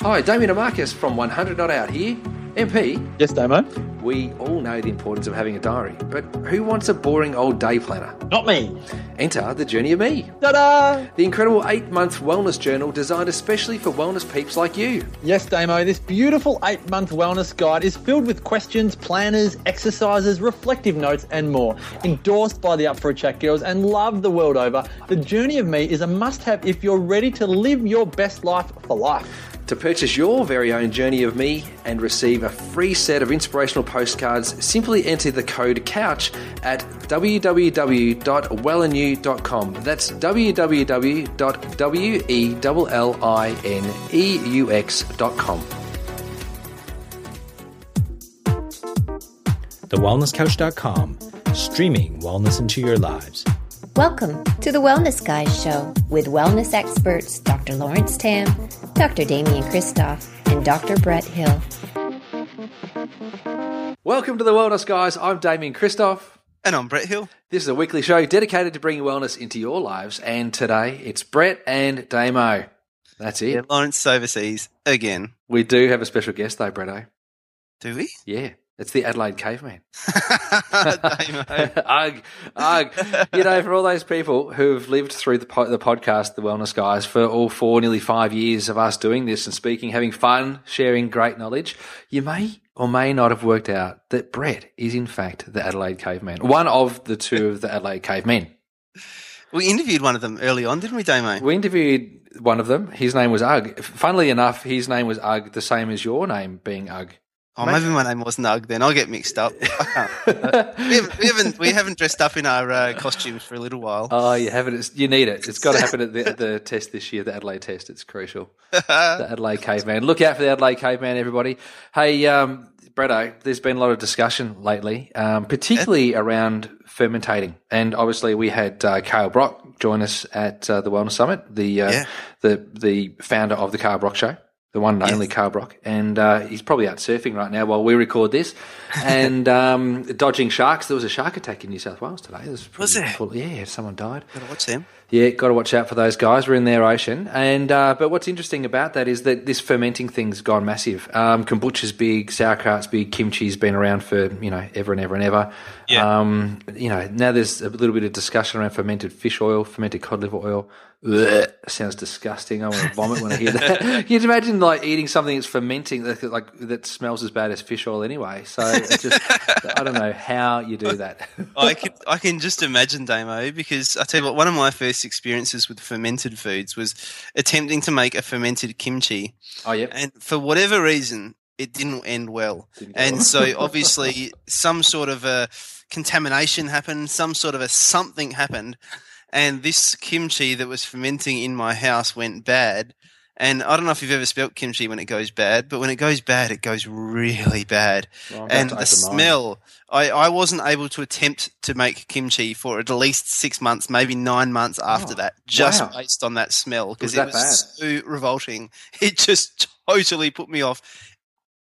Hi, Damien Marcus from 100 Not Out here. MP, Yes, Damo. we all know the importance of having a diary, but who wants a boring old day planner? Not me. Enter the Journey of Me, Ta-da! the incredible eight month wellness journal designed especially for wellness peeps like you. Yes, Damo, this beautiful eight-month wellness guide is filled with questions, planners, exercises, reflective notes, and more. Endorsed by the Up for a Chat girls and loved the world over, the Journey of Me is a must-have if you're ready to live your best life for life. To purchase your very own Journey of Me and receive a free set of inspirational postcards, simply enter the code COUCH at www.wellinew.com. That's www.wellineeux.com. TheWellnessCouch.com, streaming wellness into your lives. Welcome to the Wellness Guys Show with wellness experts Dr. Lawrence Tam, Dr. Damian Kristof, and Dr. Brett Hill. Welcome to the Wellness Guys. I'm Damian Kristof. And I'm Brett Hill. This is a weekly show dedicated to bringing wellness into your lives. And today it's Brett and Damo. That's it. Yeah, Lawrence overseas again. We do have a special guest though, Bretto. Eh? Do we? Yeah. It's the Adelaide Caveman. Ugh, ugh. You know, for all those people who've lived through the, po- the podcast, The Wellness Guys, for all four, nearly five years of us doing this and speaking, having fun, sharing great knowledge, you may or may not have worked out that Brett is, in fact, the Adelaide Caveman. One of the two of the Adelaide Cavemen. we interviewed one of them early on, didn't we, Damo? We interviewed one of them. His name was Ugg. Funnily enough, his name was Ugg, the same as your name being Ugg. Oh, maybe my name wasn't Ugg then. I'll get mixed up. We, haven't, we haven't we haven't dressed up in our uh, costumes for a little while. Oh, you have it. It's, you need it. It's got to happen at the, the test this year, the Adelaide test. It's crucial. the Adelaide Caveman. Look out for the Adelaide Caveman, everybody. Hey, um, Bretto, there's been a lot of discussion lately, um, particularly around fermentating. And obviously, we had uh, Kale Brock join us at uh, the Wellness Summit, the, uh, Yeah. the the founder of the Kale Brock Show. The one and only Kale Brock, and uh, he's probably out surfing right now while we record this, and um, dodging sharks. There was a shark attack in New South Wales today. Was, Was there? full- yeah, someone died. Gotta watch them. Yeah, got to watch out for those guys. We're in their ocean, and uh, but what's interesting about that is that this fermenting thing's gone massive. Um, kombucha's big, sauerkraut's big, kimchi's been around for you know ever and ever and ever. Yeah. Um, you know now there's a little bit of discussion around fermented fish oil, fermented cod liver oil. Ugh, sounds disgusting. I want to vomit when I hear that. Can you imagine like eating something that's fermenting that like that smells as bad as fish oil anyway? So it's just I don't know how you do that. I can I can just imagine Damo because I tell you what, one of my first experiences with fermented foods was attempting to make a fermented kimchi, oh yeah, and for whatever reason, it didn't end well. Didn't and so obviously some sort of a contamination happened, some sort of a something happened, and this kimchi that was fermenting in my house went bad. And I don't know if you've ever smelt kimchi when it goes bad, but when it goes bad, it goes really bad. Well, and the smell, I, I wasn't able to attempt to make kimchi for at least six months, maybe nine months after Oh, that, just wow. based on that smell because was it was so revolting. It just totally put me off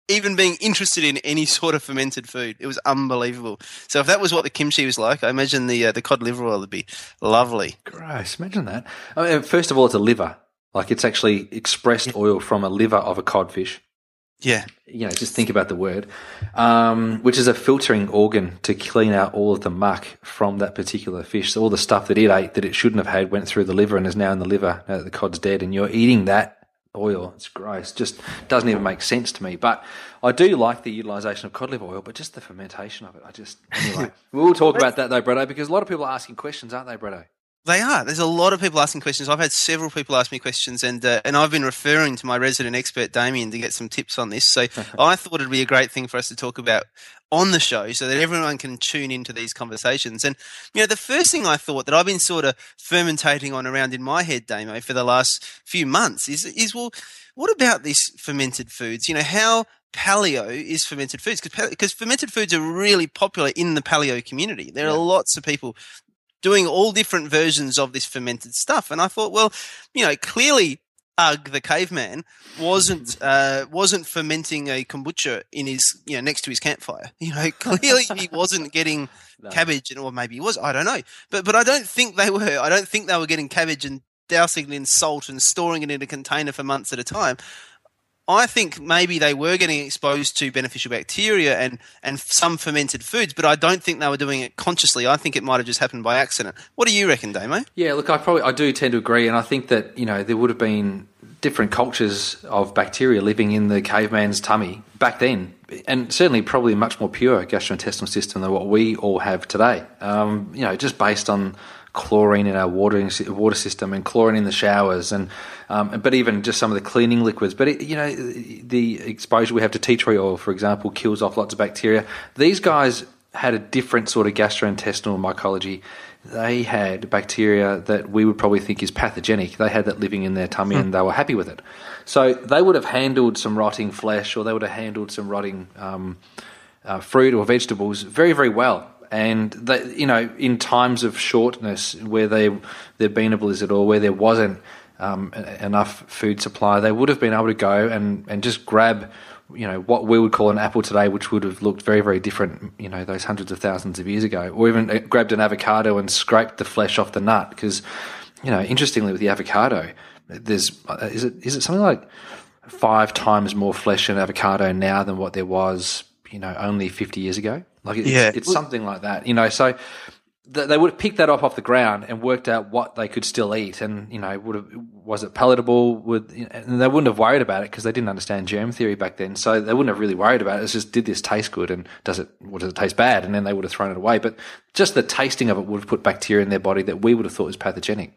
even being interested in any sort of fermented food. It was unbelievable. So if that was what the kimchi was like, I imagine the uh, the cod liver oil would be lovely. Gross. Imagine that. I mean, first of all, it's a liver. Like it's actually expressed oil from a liver of a codfish. Yeah, You know, just think about the word, um, which is a filtering organ to clean out all of the muck from that particular fish. So all the stuff that it ate that it shouldn't have had went through the liver and is now in the liver now that the cod's dead, and you're eating that oil. It's gross. Just doesn't even make sense to me. But I do like the utilisation of cod liver oil, but just the fermentation of it. I just anyway. we'll talk about that though, Bretto, because a lot of people are asking questions, aren't they, Bretto? They are. There's a lot of people asking questions. I've had several people ask me questions, and uh, and I've been referring to my resident expert Damien to get some tips on this. So I thought it'd be a great thing for us to talk about on the show, so that everyone can tune into these conversations. And you know, the first thing I thought that I've been sort of fermentating on around in my head, Damo, for the last few months is is well, what about these fermented foods? You know, how paleo is fermented foods because fermented foods are really popular in the paleo community. There are lots of people doing all different versions of this fermented stuff. And I thought, well, you know, clearly Ugg the caveman wasn't uh, wasn't fermenting a kombucha in his you know next to his campfire. You know, clearly he wasn't getting cabbage, and or maybe he was. I don't know, but but I don't think they were. I don't think they were getting cabbage and dousing it in salt and storing it in a container for months at a time. I think maybe they were getting exposed to beneficial bacteria and, and some fermented foods, but I don't think they were doing it consciously. I think it might have just happened by accident. What do you reckon, Damo? Yeah, look, I probably I do tend to agree, and I think that you know there would have been different cultures of bacteria living in the caveman's tummy back then, and certainly probably a much more pure gastrointestinal system than what we all have today. Um, you know, just based on chlorine in our water water system and chlorine in the showers, and um, but even just some of the cleaning liquids. But it, you know, the exposure we have to tea tree oil, for example, kills off lots of bacteria. These guys had a different sort of gastrointestinal mycology. They had bacteria that we would probably think is pathogenic. They had that living in their tummy and they were happy with it. So they would have handled some rotting flesh or they would have handled some rotting um, uh, fruit or vegetables very, very well and they, you know, in times of shortness where they there'd been a blizzard or where there wasn't um, enough food supply, they would have been able to go and, and just grab, you know, what we would call an apple today, which would have looked very very different, you know, those hundreds of thousands of years ago, or even uh, grabbed an avocado and scraped the flesh off the nut because, you know, interestingly with the avocado, there's uh, is it is it something like five times more flesh in avocado now than what there was, you know, only 50 years ago. Like it's, yeah. it's something like that, you know. So th- they would have picked that up off the ground and worked out what they could still eat, and you know, would have was it palatable? Would and they wouldn't have worried about it because they didn't understand germ theory back then, so they wouldn't have really worried about it. It's just did this taste good and does it? What does it taste bad? And then they would have thrown it away. But just the tasting of it would have put bacteria in their body that we would have thought was pathogenic.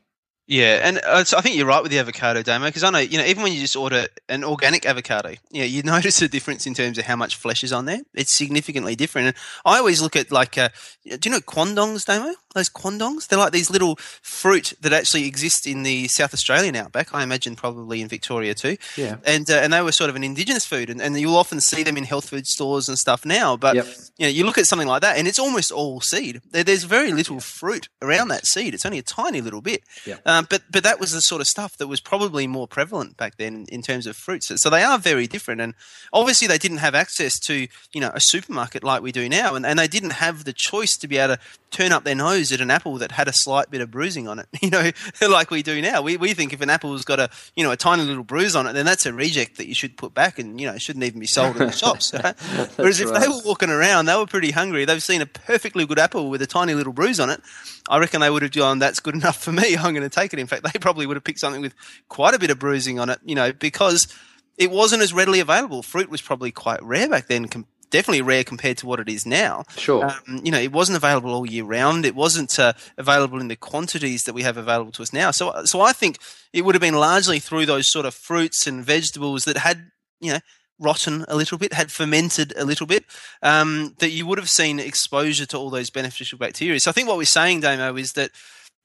Yeah, and uh, so I think you're right with the avocado, Damo, because I know, you know, even when you just order an organic avocado, yeah, you notice a difference in terms of how much flesh is on there. It's significantly different. And I always look at like, uh, do you know quandongs, Damo? Those quandongs? They're like these little fruit that actually exist in the South Australian outback. I imagine probably in Victoria too. Yeah. And uh, and they were sort of an indigenous food, and, and you'll often see them in health food stores and stuff now. But yep. you know, you look at something like that, and it's almost all seed. There, there's very little fruit around that seed. It's only a tiny little bit. Yep. Um, but but that was the sort of stuff that was probably more prevalent back then in terms of fruits. So they are very different, and obviously they didn't have access to you know a supermarket like we do now, and, and they didn't have the choice to be able to turn up their nose at an apple that had a slight bit of bruising on it. You know, like we do now. We we think if an apple's got a you know a tiny little bruise on it, then that's a reject that you should put back, and you know shouldn't even be sold in the shops. Right? Whereas right. if they were walking around, they were pretty hungry. They've seen a perfectly good apple with a tiny little bruise on it. I reckon they would have gone, "That's good enough for me. I'm going to take it." In fact, they probably would have picked something with quite a bit of bruising on it. You know, because it wasn't as readily available. Fruit was probably quite rare back then, com- definitely rare compared to what it is now. Sure. Um, you know, it wasn't available all year round. It wasn't uh, available in the quantities that we have available to us now. So, so I think it would have been largely through those sort of fruits and vegetables that had, you know, rotten a little bit, had fermented a little bit, um, that you would have seen exposure to all those beneficial bacteria. So I think what we're saying, Damo, is that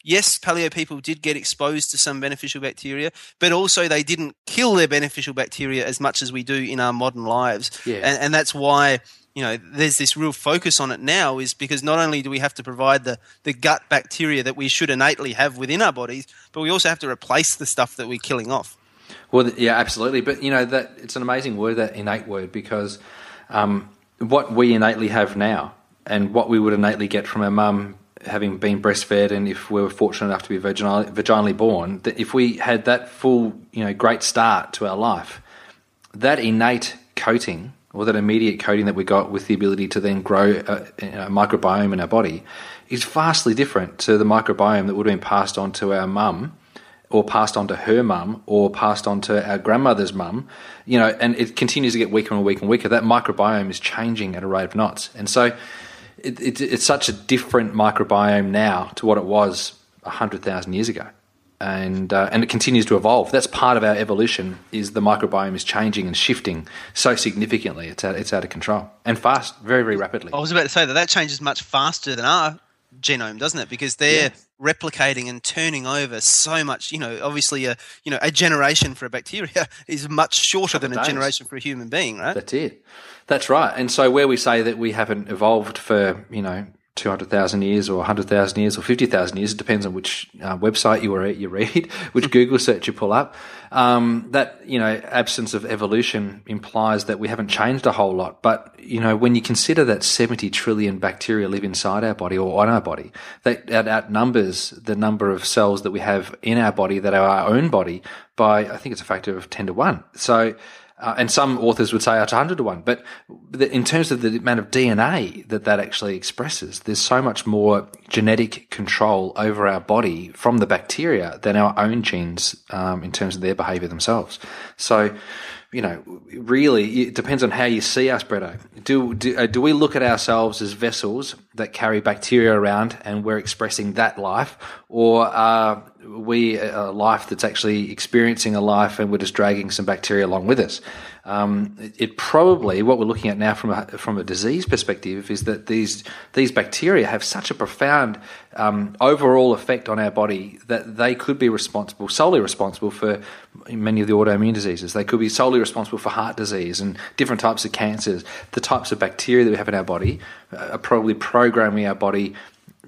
yes, paleo people did get exposed to some beneficial bacteria, but also they didn't kill their beneficial bacteria as much as we do in our modern lives. Yeah. And, and that's why you know there's this real focus on it now is because not only do we have to provide the, the gut bacteria that we should innately have within our bodies, but we also have to replace the stuff that we're killing off. Well, yeah, absolutely. But you know that it's an amazing word, that innate word, because um, what we innately have now, and what we would innately get from our mum having been breastfed and if we were fortunate enough to be vaginally, born, that if we had that full, you know, great start to our life, that innate coating or that immediate coating that we got with the ability to then grow uh, a, a microbiome in our body is vastly different to the microbiome that would have been passed on to our mum or passed on to her mum or passed on to our grandmother's mum, you know, and it continues to get weaker and weaker and weaker. That microbiome is changing at a rate of knots. And so it, it, it's such a different microbiome now to what it was 100,000 years ago. And, uh, and it continues to evolve. That's part of our evolution is the microbiome is changing and shifting so significantly. It's out, it's out of control and fast, very, very rapidly. I was about to say that that changes much faster than our genome, doesn't it? Because they're replicating and turning over so much. You know, obviously, a you know a generation for a bacteria is much shorter than a days. generation for a human being, right? That's it. That's right. And so where we say that we haven't evolved for you know 200,000 years or 100,000 years or 50,000 years. It depends on which uh, website you, are, you read, which Google search you pull up. Um, that, you know, absence of evolution implies that we haven't changed a whole lot. But, you know, when you consider that 70 trillion bacteria live inside our body or on our body, that, that outnumbers the number of cells that we have in our body that are our own body by, I think it's a factor of 10 to 1. So, Uh, and some authors would say it's 100 to 1. But in terms of the amount of DNA that that actually expresses, there's so much more genetic control over our body from the bacteria than our own genes um, in terms of their behavior themselves. So, you know, really, it depends on how you see us, Bretto. Do, do, uh, do we look at ourselves as vessels that carry bacteria around and we're expressing that life? Or are we a life that's actually experiencing a life and we're just dragging some bacteria along with us? Um, it, probably what we're looking at now from a, from a disease perspective is that these these bacteria have such a profound um, overall effect on our body that they could be responsible solely responsible for many of the autoimmune diseases. They could be solely responsible for heart disease and different types of cancers. The types of bacteria that we have in our body are probably programming our body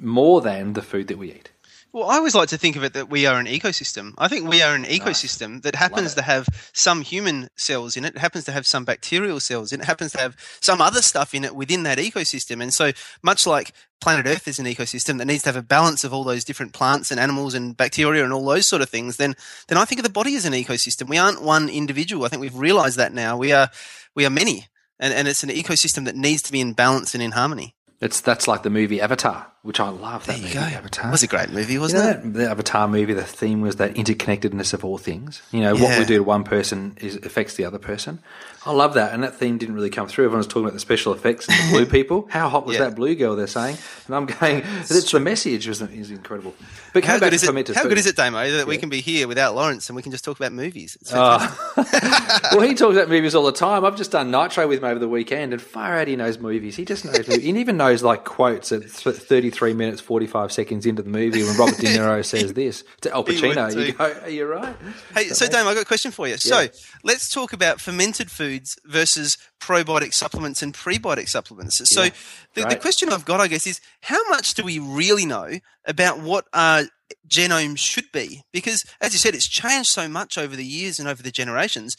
more than the food that we eat. Well, I always like to think of it that we are an ecosystem. I think we are an ecosystem nice. that happens to have some human cells in it, it happens to have some bacterial cells in it, it happens to have some other stuff in it within that ecosystem. And so, much like planet Earth is an ecosystem that needs to have a balance of all those different plants and animals and bacteria and all those sort of things, then then I think of the body as an ecosystem. We aren't one individual. I think we've realized that now. We are we are many. And, and it's an ecosystem that needs to be in balance and in harmony. It's that's like the movie Avatar, which I love. That movie, go. Avatar. It was a great movie, wasn't you know, it? The Avatar movie. The theme was that interconnectedness of all things. You know, yeah. what we do to one person is affects the other person. I love that, and that theme didn't really come through. Everyone was talking about the special effects and the blue people. How hot was yeah. that blue girl? They're saying, and I'm going. It's, it's the message is, is incredible. But how good is it? How good is it, Damo, that yeah. we can be here without Lawrence and we can just talk about movies? Oh. well, he talks about movies all the time. I've just done Nitro with him over the weekend, and far out he knows movies. He just knows. he even knows like quotes at 33 minutes 45 seconds into the movie when Robert De Niro says this to Al Pacino. You go, are you right? Hey, so Damo, I've got a question for you. So let's talk about fermented foods versus probiotic supplements and prebiotic supplements. So yeah, the, the, question I've got, I guess, is how much do we really know about what our genome should be? Because as you said, it's changed so much over the years and over the generations.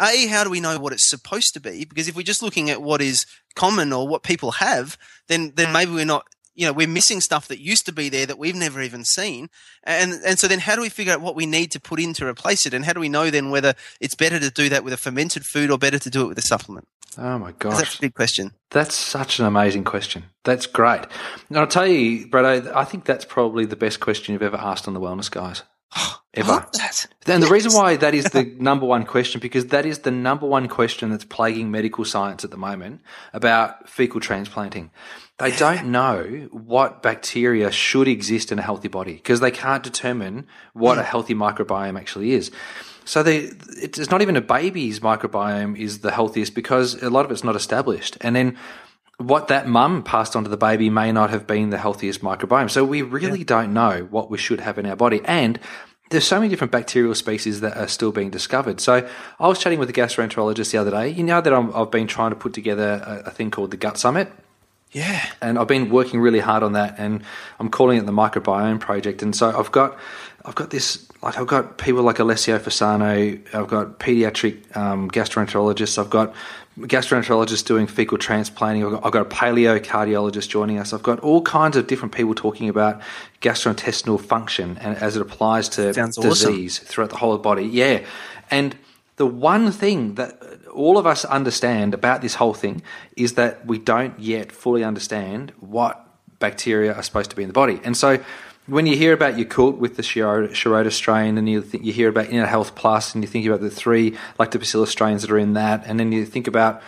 A, how do we know what it's supposed to be? Because if we're just looking at what is common or what people have, then then maybe we're not you know we're missing stuff that used to be there that we've never even seen. And and so then how do we figure out what we need to put in to replace it? And how do we know then whether it's better to do that with a fermented food or better to do it with a supplement? Oh my gosh that's a big question. That's such an amazing question. That's great. And i'll tell you brad i think that's probably the best question you've ever asked on the wellness guys oh, ever. And the reason why that is the number one question, because that is the number one question that's plaguing medical science at the moment about fecal transplanting. They don't know what bacteria should exist in a healthy body because they can't determine what a healthy microbiome actually is. So they, it's not even a baby's microbiome is the healthiest because a lot of it's not established. And then what that mum passed on to the baby may not have been the healthiest microbiome. So we really yeah. don't know what we should have in our body. And there's so many different bacterial species that are still being discovered. So I was chatting with a gastroenterologist the other day. You know that i have been trying to put together a, a thing called the Gut Summit. Yeah. And I've been working really hard on that and I'm calling it the microbiome project. And so I've got I've got this like I've got people like Alessio Fasano, I've got pediatric um, gastroenterologists, I've got gastroenterologists doing fecal transplanting, I've got, I've got, a paleo cardiologist joining us, I've got all kinds of different people talking about gastrointestinal function and as it applies to Sounds disease awesome. throughout the whole body. Yeah. And the one thing that all of us understand about this whole thing is that we don't yet fully understand what bacteria are supposed to be in the body. And so when you hear about your Yakult with the Shirota strain, and you you hear about Inner Health Plus, and you think about the three lactobacillus strains that are in that, and then you think about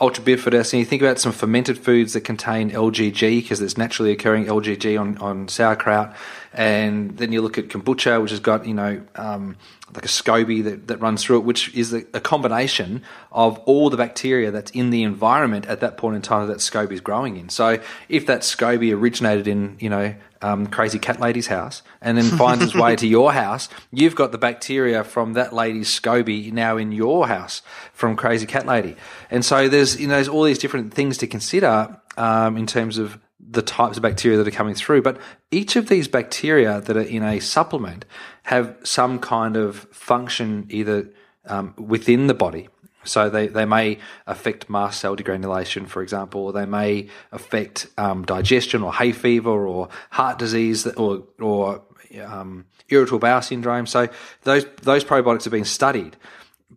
ultra bifidus, and you think about some fermented foods that contain LGG because it's naturally occurring LGG on, on sauerkraut, and then you look at kombucha, which has got you know um, like a SCOBY that, that runs through it, which is a, a, combination of all the bacteria that's in the environment at that point in time that SCOBY is growing in. So if that SCOBY originated in you know um, crazy cat lady's house and then finds its way to your house, you've got the bacteria from that lady's SCOBY now in your house from crazy cat lady. And so there's you know there's all these different things to consider um, in terms of the types of bacteria that are coming through. But each of these bacteria that are in a supplement have some kind of function either um, within the body. So they, they may affect mast cell degranulation, for example, or they may affect um, digestion or hay fever or heart disease or, or um, irritable bowel syndrome. So those, those probiotics are being studied.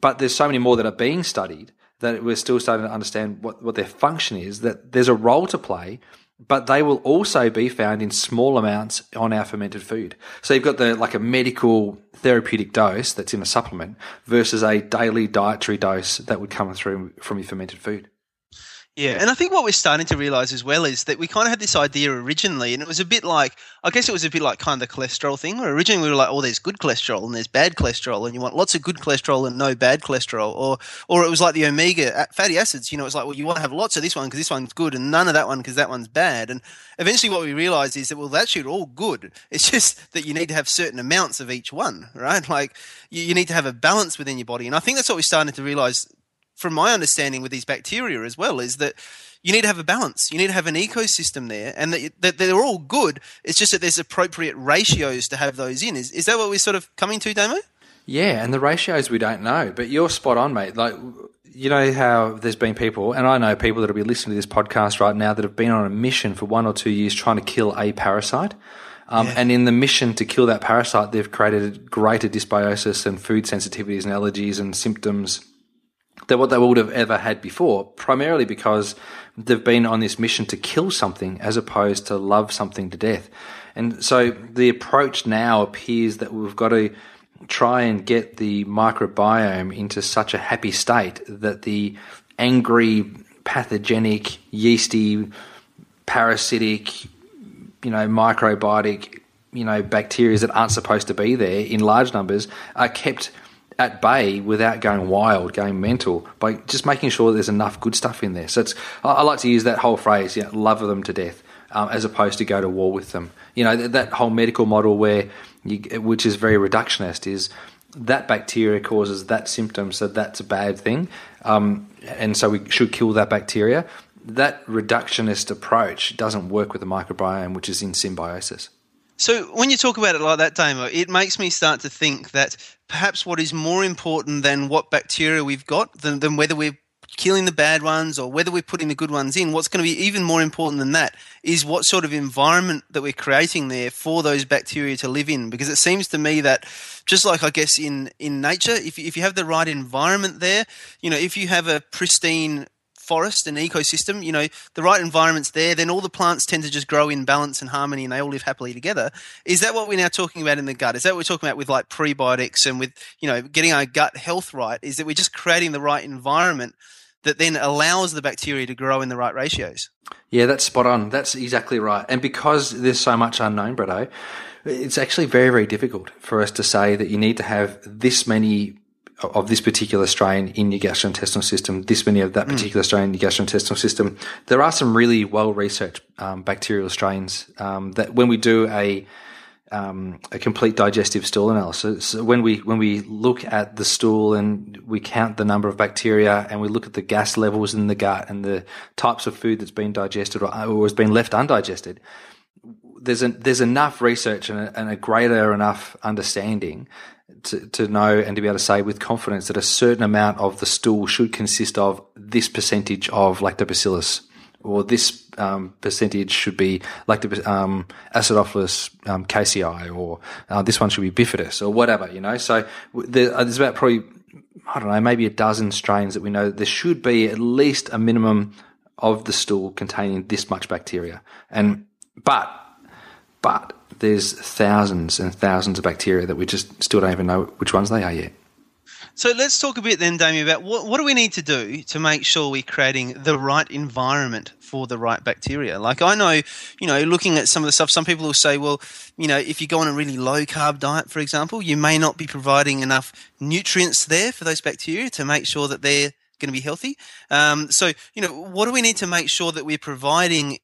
but there's so many more that are being studied that we're still starting to understand what, what their function is, that there's a role to play, but they will also be found in small amounts on our fermented food. So you've got the like a medical therapeutic dose that's in a supplement versus a daily dietary dose that would come through from your fermented food. Yeah, and I think what we're starting to realize as well is that we kind of had this idea originally, and it was a bit like, I guess it was a bit like kind of the cholesterol thing, where originally we were like, oh, there's good cholesterol and there's bad cholesterol, and you want lots of good cholesterol and no bad cholesterol, or or it was like the omega fatty acids, you know, it's like, well, you want to have lots of this one because this one's good, and none of that one because that one's bad, and eventually what we realized is that well, that's actually all good. It's just that you need to have certain amounts of each one, right? Like you, you need to have a balance within your body, and I think that's what we're starting to realize from my understanding with these bacteria as well, is that you need to have a balance. You need to have an ecosystem there, and that, that they're all good. It's just that there's appropriate ratios to have those in. Is, is that what we're sort of coming to, Damo? Yeah, and the ratios we don't know, but you're spot on, mate. Like, you know how there's been people, and I know people that will be listening to this podcast right now that have been on a mission for one or two years trying to kill a parasite. Um, yeah. And in the mission to kill that parasite, they've created greater dysbiosis and food sensitivities and allergies and symptoms than what they would have ever had before, primarily because they've been on this mission to kill something as opposed to love something to death. And so the approach now appears that we've got to try and get the microbiome into such a happy state that the angry, pathogenic, yeasty, parasitic, you know, microbiotic, you know, bacteria that aren't supposed to be there in large numbers are kept at bay without going wild, going mental, by just making sure there's enough good stuff in there. So it's I, I like to use that whole phrase, you know, love them to death, um, as opposed to go to war with them. You know, that, that whole medical model where, you, which is very reductionist, is that bacteria causes that symptom, so that's a bad thing, um, and so we should kill that bacteria. That reductionist approach doesn't work with the microbiome, which is in symbiosis. So when you talk about it like that, Damo, it makes me start to think that perhaps what is more important than what bacteria we've got, than, than whether we're killing the bad ones or whether we're putting the good ones in, what's going to be even more important than that is what sort of environment that we're creating there for those bacteria to live in. Because it seems to me that just like I guess in, in nature, if, if you have the right environment there, you know, if you have a pristine forest and ecosystem, you know, the right environment's there, then all the plants tend to just grow in balance and harmony and they all live happily together. Is that what we're now talking about in the gut? Is that what we're talking about with like prebiotics and with, you know, getting our gut health right? Is that we're just creating the right environment that then allows the bacteria to grow in the right ratios? Yeah, that's spot on. That's exactly right. And because there's so much unknown, Bretto, eh, it's actually very, very difficult for us to say that you need to have this many of this particular strain in your gastrointestinal system, this many of that hmm. particular mm. strain in your gastrointestinal system. There are some really well researched um, bacterial strains um, that when we do a um, a complete digestive stool analysis, when we when we look at the stool and we count the number of bacteria and we look at the gas levels in the gut and the types of food that's been digested or, or has been left undigested, there's a, there's enough research and a, and a greater enough understanding to, to know and to be able to say with confidence that a certain amount of the stool should consist of this percentage of lactobacillus or this um, percentage should be lactobacillus um, acidophilus um, casei or uh, this one should be bifidus or whatever, you know. So uh, there's about probably, I don't know, maybe a dozen strains that we know there should be at least a minimum of the stool containing this much bacteria. And, but, but there's thousands and thousands of bacteria that we just still don't even know which ones they are yet. So let's talk a bit then, Damien, about what, what do we need to do to make sure we're creating the right environment for the right bacteria? Like I know, you know, looking at some of the stuff, some people will say, well, you know, if you go on a really low carb diet, for example, you may not be providing enough nutrients there for those bacteria to make sure that they're going to be healthy. Um, so, you know, what do we need to make sure that we're providing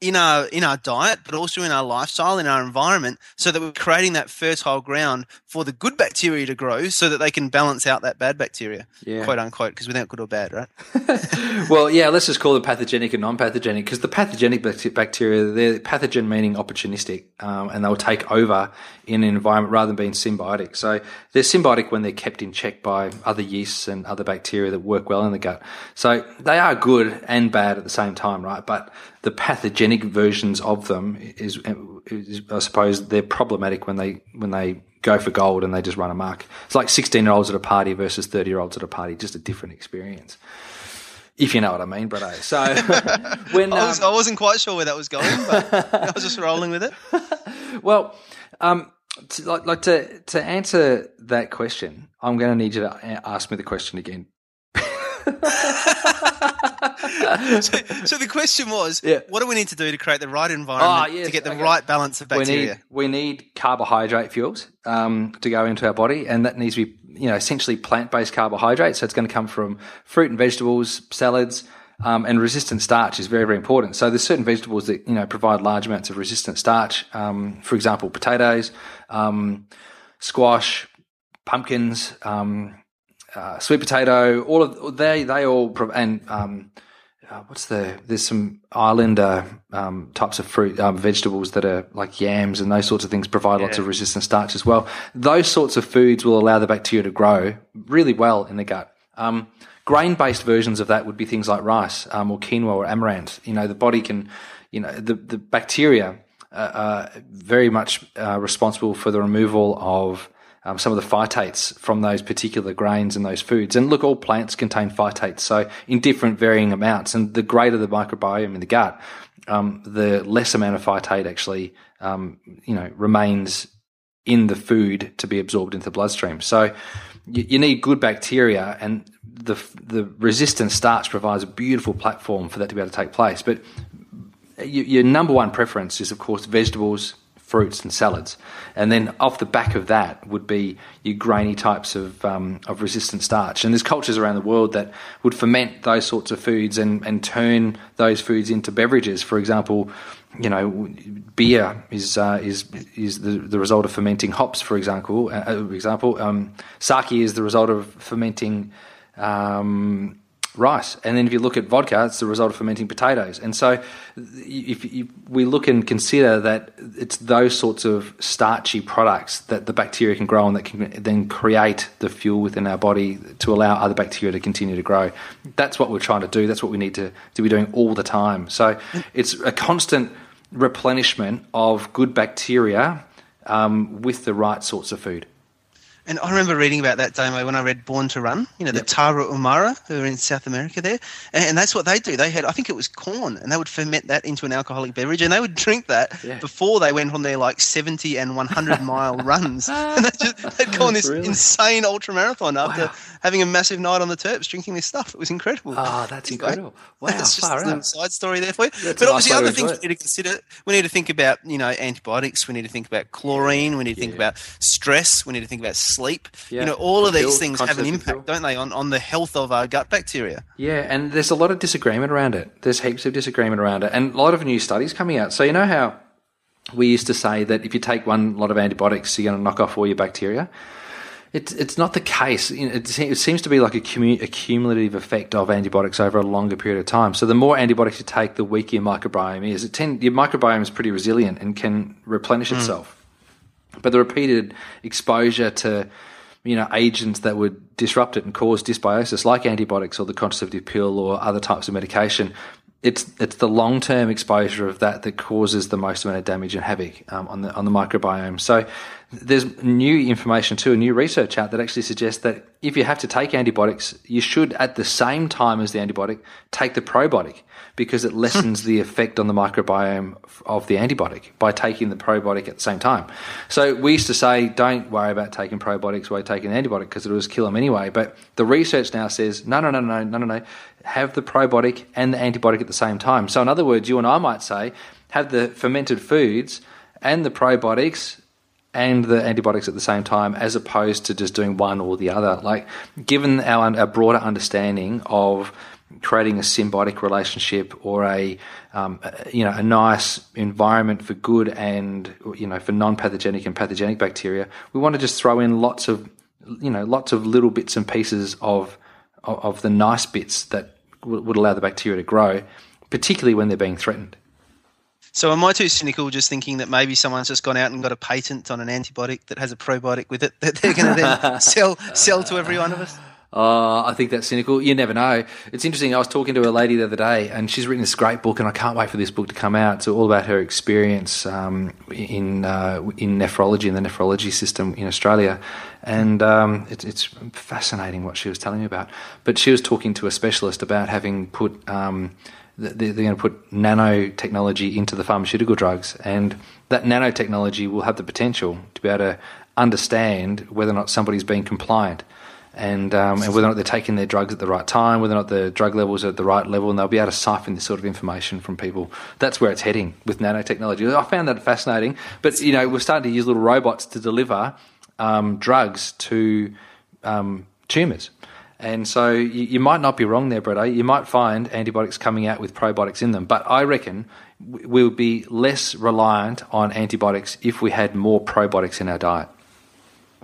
in our in our diet, but also in our lifestyle, in our environment, so that we're creating that fertile ground for the good bacteria to grow, so that they can balance out that bad bacteria, yeah. quote unquote. Because without good or bad, right? well, yeah. Let's just call it pathogenic and non-pathogenic. Because the pathogenic bacteria, they're pathogen meaning opportunistic, um, and they'll take over in an environment rather than being symbiotic. So they're symbiotic when they're kept in check by other yeasts and other bacteria that work well in the gut. So they are good and bad at the same time, right? But the pathogenic versions of them is, is, I suppose they're problematic when they when they go for gold and they just run amok. It's like 16 year olds at a party versus 30 year olds at a party, just a different experience. If you know what I mean, but so when I, was, um, I wasn't quite sure where that was going, but I was just rolling with it. well, um, to, like, like to to answer that question, I'm going to need you to ask me the question again. So, so the question was, Yeah. what do we need to do to create the right environment Ah, yes, to get the okay. right balance of we bacteria? need we need carbohydrate fuels um, to go into our body, and that needs to be you know essentially plant based carbohydrates. So it's going to come from fruit and vegetables, salads. Um, and resistant starch is very, very important. So there's certain vegetables that you know provide large amounts of resistant starch. Um, for example, potatoes, um, squash, pumpkins, um, uh, sweet potato. All of they they all and um, uh, what's the there's some islander um, types of fruit um, vegetables that are like yams and those sorts of things provide lots of resistant starch as well. Those sorts of foods will allow the bacteria to grow really well in the gut. Um, grain-based versions of that would be things like rice um, or quinoa or amaranth. You know, the body can, you know, the the bacteria uh, are very much uh, responsible for the removal of um, some of the phytates from those particular grains and those foods. And look, all plants contain phytates, so in different varying amounts. And the greater the microbiome in the gut, um, the less amount of phytate actually, um, you know, remains in the food to be absorbed into the bloodstream. So you, you need good bacteria, and the the resistant starch provides a beautiful platform for that to be able to take place. But your, your number one preference is, of course, vegetables, fruits, and salads, and then off the back of that would be your grainy types of um, of resistant starch. And there's cultures around the world that would ferment those sorts of foods and and turn those foods into beverages. For example, you know, beer is uh, is is the, the result of fermenting hops. For example, uh, uh, example, um, sake is the result of fermenting. Um, rice. And then if you look at vodka, it's the result of fermenting potatoes. And so if, if we look and consider that it's those sorts of starchy products that the bacteria can grow and that can then create the fuel within our body to allow other bacteria to continue to grow. That's what we're trying to do. That's what we need to, to be doing all the time. So it's a constant replenishment of good bacteria um, with the right sorts of food. And I remember reading about that, Damo, when I read Born to Run, you know, the Tarahumara, who are in South America there. And, and that's what they do. They had, I think it was corn, and they would ferment that into an alcoholic beverage, and they would drink that Yeah. before they went on their like 70 and 100 mile runs. And they just, they'd go on this Really? insane ultra marathon after Wow. having a massive night on the Terps drinking this stuff. It was incredible. Ah, that's Anyway, incredible. Wow, that's just far a side story there for you. That's but obviously, other things we need to consider. We need to think about, you know, antibiotics. We need to think about chlorine. We need to think about stress. We need to think about sleep. Yeah. You know, all of these things have an impact, don't they, on, on the health of our gut bacteria? Yeah, and there's a lot of disagreement around it. There's heaps of disagreement around it, and a lot of new studies coming out. So you know how we used to say that if you take one lot of antibiotics, you're going to knock off all your bacteria. It's it's not the case. It, seems to be like a, a cumulative effect of antibiotics over a longer period of time. So the more antibiotics you take, the weaker your microbiome is. It tend, your microbiome is pretty resilient and can replenish hmm. itself but the repeated exposure to you know agents that would disrupt it and cause dysbiosis like antibiotics or the contraceptive pill or other types of medication it's it's the long term exposure of that that causes the most amount of damage and havoc um, on the on the microbiome. So there's new information too, new research out that actually suggests that if you have to take antibiotics, you should at the same time as the antibiotic take the probiotic because it lessens the effect on the microbiome of the antibiotic by taking the probiotic at the same time. So we used to say, don't worry about taking probiotics while taking the antibiotic because it will just kill them anyway. But the research now says, no, no, no, no, no, no, no, have the probiotic and the antibiotic at the same time. So in other words, you and I might say, have the fermented foods and the probiotics and the antibiotics at the same time, as opposed to just doing one or the other. Like, given our, our broader understanding of creating a symbiotic relationship or a um, you know a nice environment for good and you know for non-pathogenic and pathogenic bacteria, we want to just throw in lots of you know lots of little bits and pieces of of, the nice bits that w- would allow the bacteria to grow, particularly when they're being threatened. So am I too cynical just thinking that maybe someone's just gone out and got a patent on an antibiotic that has a probiotic with it that they're going to then sell sell to every one of us? Uh, I think that's cynical. You never know. It's interesting. I was talking to a lady the other day, and she's written this great book, and I can't wait for this book to come out. It's all about her experience um, in uh, in nephrology and the nephrology system in Australia, and um, it, it's fascinating what she was telling me about. But she was talking to a specialist about having put. Um, they're going to put nanotechnology into the pharmaceutical drugs, and that nanotechnology will have the potential to be able to understand whether or not somebody's being compliant and, um, and whether or not they're taking their drugs at the right time, whether or not the drug levels are at the right level, and they'll be able to siphon this sort of information from people. That's where it's heading with nanotechnology. I found that fascinating. But, you know, we're starting to use little robots to deliver um, drugs to um, tumours. And so you, you, might not be wrong there, Brett. Eh? You might find antibiotics coming out with probiotics in them. But I reckon we would be less reliant on antibiotics if we had more probiotics in our diet.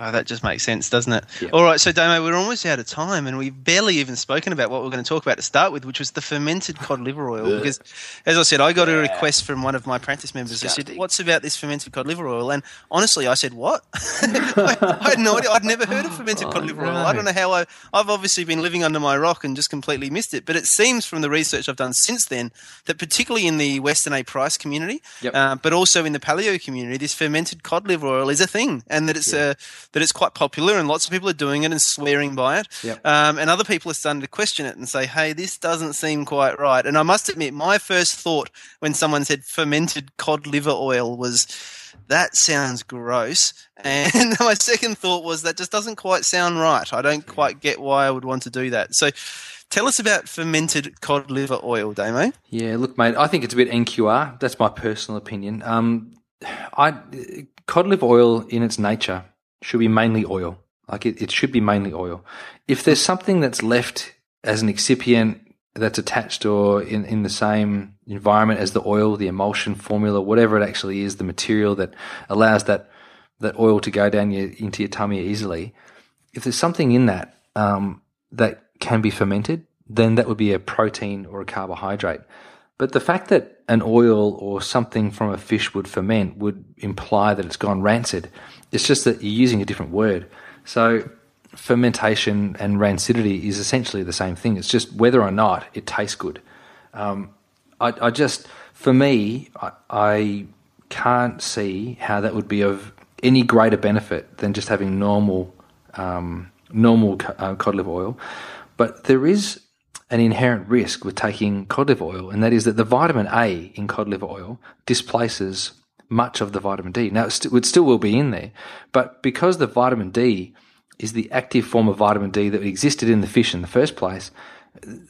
Oh, that just makes sense, doesn't it? Yeah. All right, so Damo, we're almost out of time, and we've barely even spoken about what we're going to talk about to start with, which was the fermented cod liver oil. because, as I said, I got yeah. a request from one of my practice members. I said, "What's about this fermented cod liver oil?" And honestly, I said, "What?" I, I, had no idea. I'd never heard of fermented oh, cod liver no. oil. I don't know how I. I've obviously been living under my rock and just completely missed it. But it seems from the research I've done since then that particularly in the Weston A Price community, yep. uh, but also in the paleo community, this fermented cod liver oil is a thing, and that it's yeah. uh, that it's quite popular and lots of people are doing it and swearing by it. Yep. Um, and other people are starting to question it and say, hey, this doesn't seem quite right. And I must admit, my first thought when someone said fermented cod liver oil was, that sounds gross. And my second thought was, that just doesn't quite sound right. I don't quite get why I would want to do that. So, Tell us about fermented cod liver oil, Damo. Yeah, look, mate, I think it's a bit NQR. That's my personal opinion. Um, I cod liver oil, in its nature, should be mainly oil. Like it, it should be mainly oil. If there's something that's left as an excipient that's attached or in, in the same environment as the oil, the emulsion formula, whatever it actually is, the material that allows that that oil to go down your, into your tummy easily. If there's something in that um, that can be fermented, then that would be a protein or a carbohydrate. But the fact that an oil or something from a fish would ferment would imply that it's gone rancid. It's just that you're using a different word. So fermentation and rancidity is essentially the same thing. It's just whether or not it tastes good. Um, I, I, just, for me, I, I, can't see how that would be of any greater benefit than just having normal, um, normal uh, cod liver oil. But there is an inherent risk with taking cod liver oil, and that is that the vitamin A in cod liver oil displaces much of the vitamin D. Now, it, st- it still will be in there, but because the vitamin D is the active form of vitamin D that existed in the fish in the first place,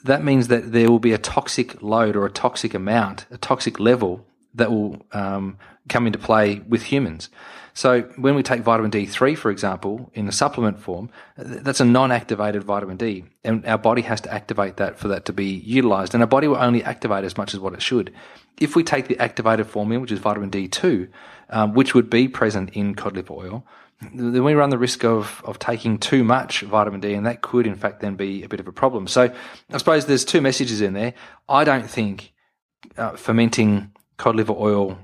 that means that there will be a toxic load or a toxic amount, a toxic level that will um, come into play with humans. So when we take vitamin D3, for example, in a supplement form, that's a non-activated vitamin D, and our body has to activate that for that to be utilized. And our body will only activate as much as what it should. If we take the activated form in, which is vitamin D2, um, which would be present in cod liver oil, then we run the risk of, of taking too much vitamin D, and that could, in fact, then be a bit of a problem. So I suppose there's two messages in there. I don't think uh, fermenting cod liver oil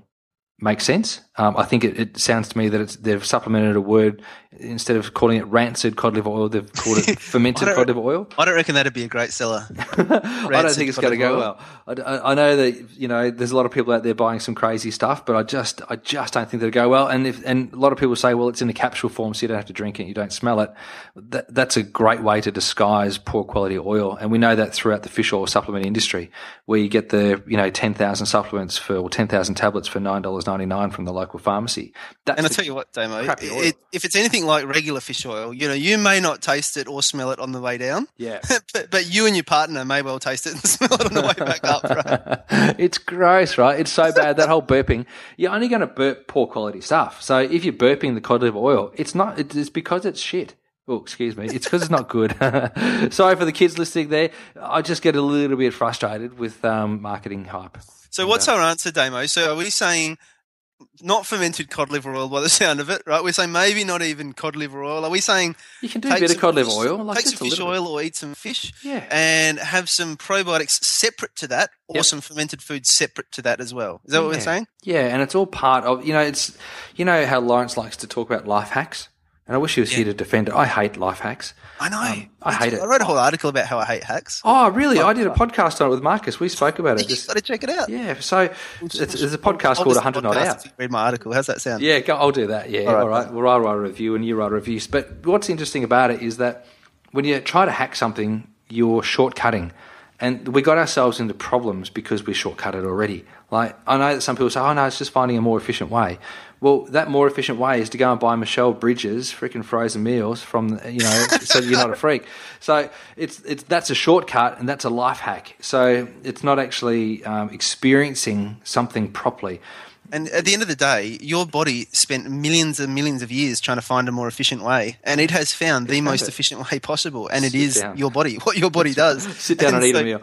makes sense. Um, I think it, it, sounds to me that they've supplemented a word instead of calling it rancid cod liver oil, they've called it fermented cod liver oil. I don't reckon that'd be a great seller. I don't think it's going to go well. I, I, know that you know there's a lot of people out there buying some crazy stuff, but I just I just don't think that'll go well. And if and a lot of people say, well, it's in a capsule form, so you don't have to drink it, you don't smell it. That, that's a great way to disguise poor quality oil, and we know that throughout the fish oil supplement industry, where you get the you know ten thousand supplements for or ten thousand tablets for nine dollars ninety nine from the local pharmacy. That's and I tell you what, Damo, it, if it's anything like regular fish oil, you know, you may not taste it or smell it on the way down. Yeah. but, but you and your partner may well taste it and smell it on the way back up, right? it's gross, right? It's so bad. That whole burping, you're only going to burp poor quality stuff. So if you're burping the cod liver oil, it's not, it's because it's shit. Oh, excuse me. It's because it's not good. Sorry for the kids listening there. I just get a little bit frustrated with um, marketing hype. So, what's our answer, Damo? So, are we saying not fermented cod liver oil by the sound of it, right? We're saying maybe not even cod liver oil. Are we saying you can do a bit of cod liver oil, like take some fish oil or eat some fish, yeah, and have some probiotics separate to that, or yep. some fermented food separate to that as well? Is that yeah. what we're saying? Yeah, and it's all part of you know it's you know how Lawrence likes to talk about life hacks. And I wish he was here to defend it. I hate life hacks. I know. Um, I hate it. I wrote a whole article about how I hate hacks. Oh, really? I did a podcast on it with Marcus. We spoke about it. You Just, got to check it out. yeah. So it's, it's a podcast called listen 100 to Not Out. Read my article. How's that sound? Yeah, go, I'll do that. Yeah, All right. all right. Well, I'll write a review and you write reviews. But what's interesting about it is that when you try to hack something, you're shortcutting. And we got ourselves into problems because we shortcutted already. Like, I know that some people say, oh, no, it's just finding a more efficient way. Well, that more efficient way is to go and buy Michelle Bridges freaking frozen meals from, you know, so you're not a freak. So it's, it's, that's a shortcut and that's a life hack. So it's not actually um, experiencing something properly. And at the end of the day, your body spent millions and millions of years trying to find a more efficient way, and it has found the most it. efficient way possible. And it Sit is down. your body, what your body does. Sit down and, eat so, a meal.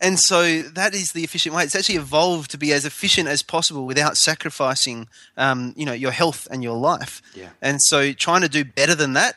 And so that is the efficient way. It's actually evolved to be as efficient as possible without sacrificing, um, you know, your health and your life. Yeah. And so trying to do better than that,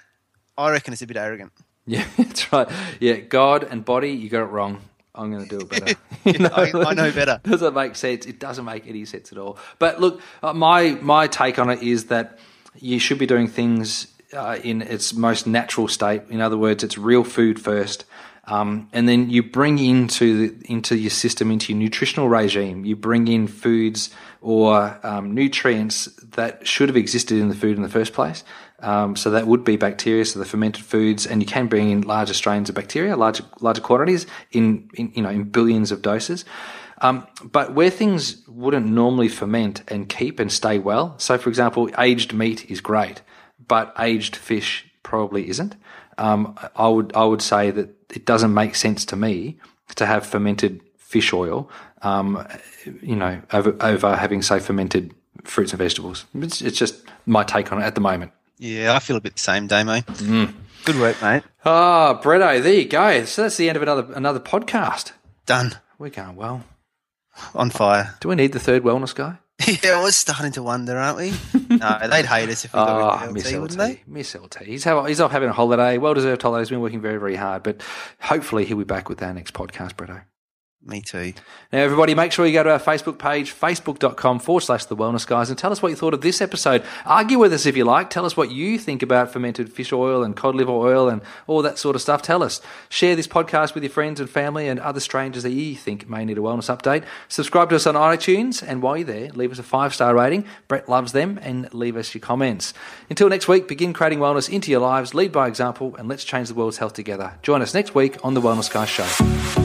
I reckon it's a bit arrogant. Yeah, that's right. Yeah, God and body, you got it wrong. I'm going to do it better. You I- I know better. Doesn't make sense. It doesn't make any sense at all. But look, uh, my my take on it is that you should be doing things uh, in its most natural state. In other words, it's real food first. Um, and then you bring into the, into your system, into your nutritional regime, you bring in foods or um, nutrients that should have existed in the food in the first place. Um, so that would be bacteria, so the fermented foods, and you can bring in larger strains of bacteria, larger larger quantities in, in you know in billions of doses. Um, but where things wouldn't normally ferment and keep and stay well, so for example, aged meat is great, but aged fish probably isn't. Um, I would I would say that it doesn't make sense to me to have fermented fish oil, um, you know, over over having say fermented fruits and vegetables. It's, it's just my take on it at the moment. Yeah, I feel a bit the same, Damo. Mm. Good work, mate. Ah, Bretto, there you go. So that's the end of another another podcast. Done. We're going well. On fire. Do we need the third wellness guy? yeah, we're starting to wonder, aren't we? no, they'd hate us if we got Ah, rid of Miss LT, LT, wouldn't they? Miss LT. He's, have, he's off having a holiday, well deserved holiday. He's been working very, very hard, but hopefully he'll be back with our next podcast, Bretto. Me too. Now, everybody, make sure you go to our Facebook page, facebook.com forward slash the wellness guys, and tell us what you thought of this episode. Argue with us if you like. Tell us what you think about fermented fish oil and cod liver oil and all that sort of stuff. Tell us. Share this podcast with your friends and family and other strangers that you think may need a wellness update. Subscribe to us on iTunes, and while you're there, leave us a five star rating. Brett loves them, and leave us your comments. Until next week, begin creating wellness into your lives, lead by example, and let's change the world's health together. Join us next week on the Wellness Guys Show.